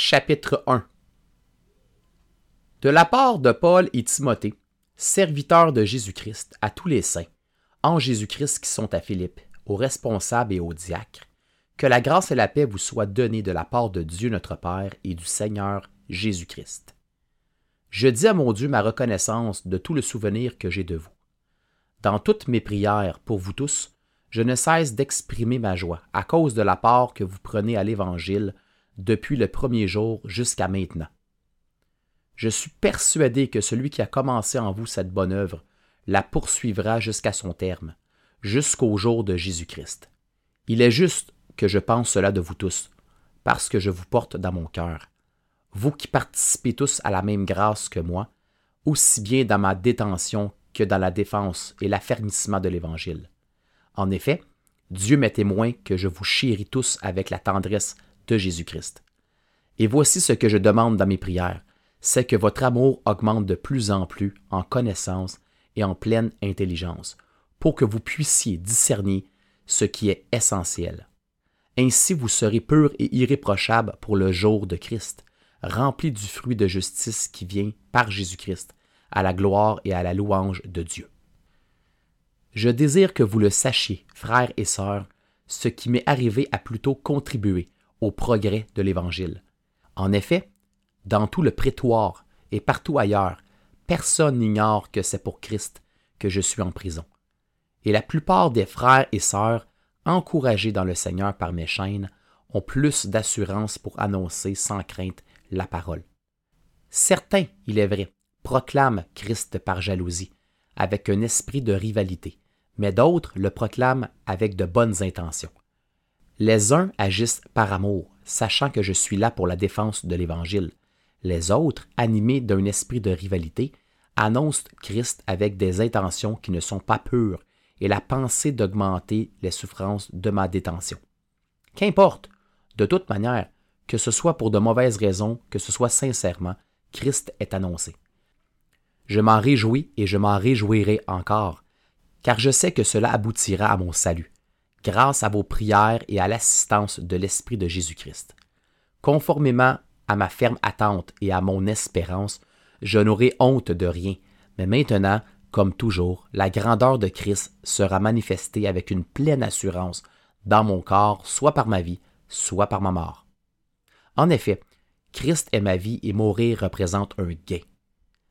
chapitre 1 De la part de Paul et Timothée, serviteurs de Jésus-Christ, à tous les saints, en Jésus-Christ qui sont à Philippe, aux responsables et aux diacres, que la grâce et la paix vous soient données de la part de Dieu notre Père et du Seigneur Jésus-Christ. Je dis à mon Dieu ma reconnaissance de tout le souvenir que j'ai de vous. Dans toutes mes prières pour vous tous, je ne cesse d'exprimer ma joie à cause de la part que vous prenez à l'Évangile depuis le premier jour jusqu'à maintenant. Je suis persuadé que celui qui a commencé en vous cette bonne œuvre la poursuivra jusqu'à son terme, jusqu'au jour de Jésus-Christ. Il est juste que je pense cela de vous tous, parce que je vous porte dans mon cœur. Vous qui participez tous à la même grâce que moi, aussi bien dans ma détention que dans la défense et l'affermissement de l'Évangile. En effet, Dieu m'est témoin que je vous chéris tous avec la tendresse de Jésus-Christ. Et voici ce que je demande dans mes prières, c'est que votre amour augmente de plus en plus en connaissance et en pleine intelligence, pour que vous puissiez discerner ce qui est essentiel. Ainsi vous serez purs et irréprochables pour le jour de Christ, remplis du fruit de justice qui vient par Jésus-Christ, à la gloire et à la louange de Dieu. Je désire que vous le sachiez, frères et sœurs, ce qui m'est arrivé a plutôt contribué au progrès de l'Évangile. En effet, dans tout le prétoire et partout ailleurs, personne n'ignore que c'est pour Christ que je suis en prison. Et la plupart des frères et sœurs encouragés dans le Seigneur par mes chaînes, ont plus d'assurance pour annoncer sans crainte la parole. Certains, il est vrai, proclament Christ par jalousie, avec un esprit de rivalité, mais d'autres le proclament avec de bonnes intentions. Les uns agissent par amour, sachant que je suis là pour la défense de l'Évangile. Les autres, animés d'un esprit de rivalité, annoncent Christ avec des intentions qui ne sont pas pures et la pensée d'augmenter les souffrances de ma détention. Qu'importe, de toute manière, que ce soit pour de mauvaises raisons, que ce soit sincèrement, Christ est annoncé. Je m'en réjouis et je m'en réjouirai encore, car je sais que cela aboutira à mon salut, grâce à vos prières et à l'assistance de l'Esprit de Jésus-Christ. Conformément à ma ferme attente et à mon espérance, je n'aurai honte de rien, mais maintenant comme toujours, la grandeur de Christ sera manifestée avec une pleine assurance dans mon corps, soit par ma vie, soit par ma mort. En effet, Christ est ma vie et mourir représente un gain.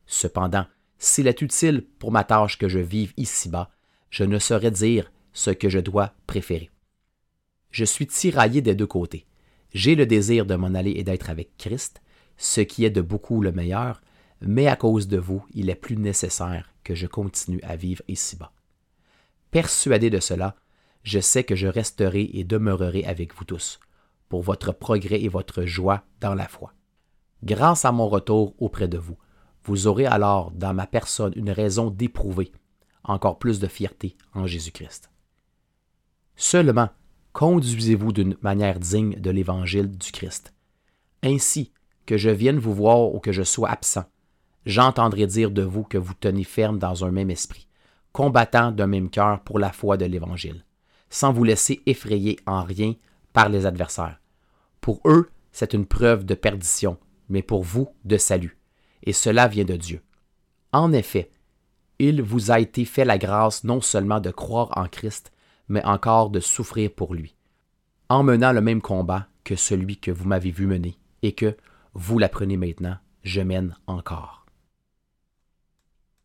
Cependant, s'il est utile pour ma tâche que je vive ici-bas, je ne saurais dire ce que je dois préférer. Je suis tiraillé des deux côtés. J'ai le désir de m'en aller et d'être avec Christ, ce qui est de beaucoup le meilleur, mais à cause de vous, il est plus nécessaire que je continue à vivre ici-bas. Persuadé de cela, je sais que je resterai et demeurerai avec vous tous, pour votre progrès et votre joie dans la foi. Grâce à mon retour auprès de vous, vous aurez alors dans ma personne une raison d'éprouver encore plus de fierté en Jésus-Christ. Seulement, conduisez-vous d'une manière digne de l'évangile du Christ. Ainsi, que je vienne vous voir ou que je sois absent, j'entendrai dire de vous que vous tenez ferme dans un même esprit, combattant d'un même cœur pour la foi de l'Évangile, sans vous laisser effrayer en rien par les adversaires. Pour eux, c'est une preuve de perdition, mais pour vous, de salut, et cela vient de Dieu. En effet, il vous a été fait la grâce non seulement de croire en Christ, mais encore de souffrir pour lui, en menant le même combat que celui que vous m'avez vu mener, et que, vous l'apprenez maintenant, je mène encore.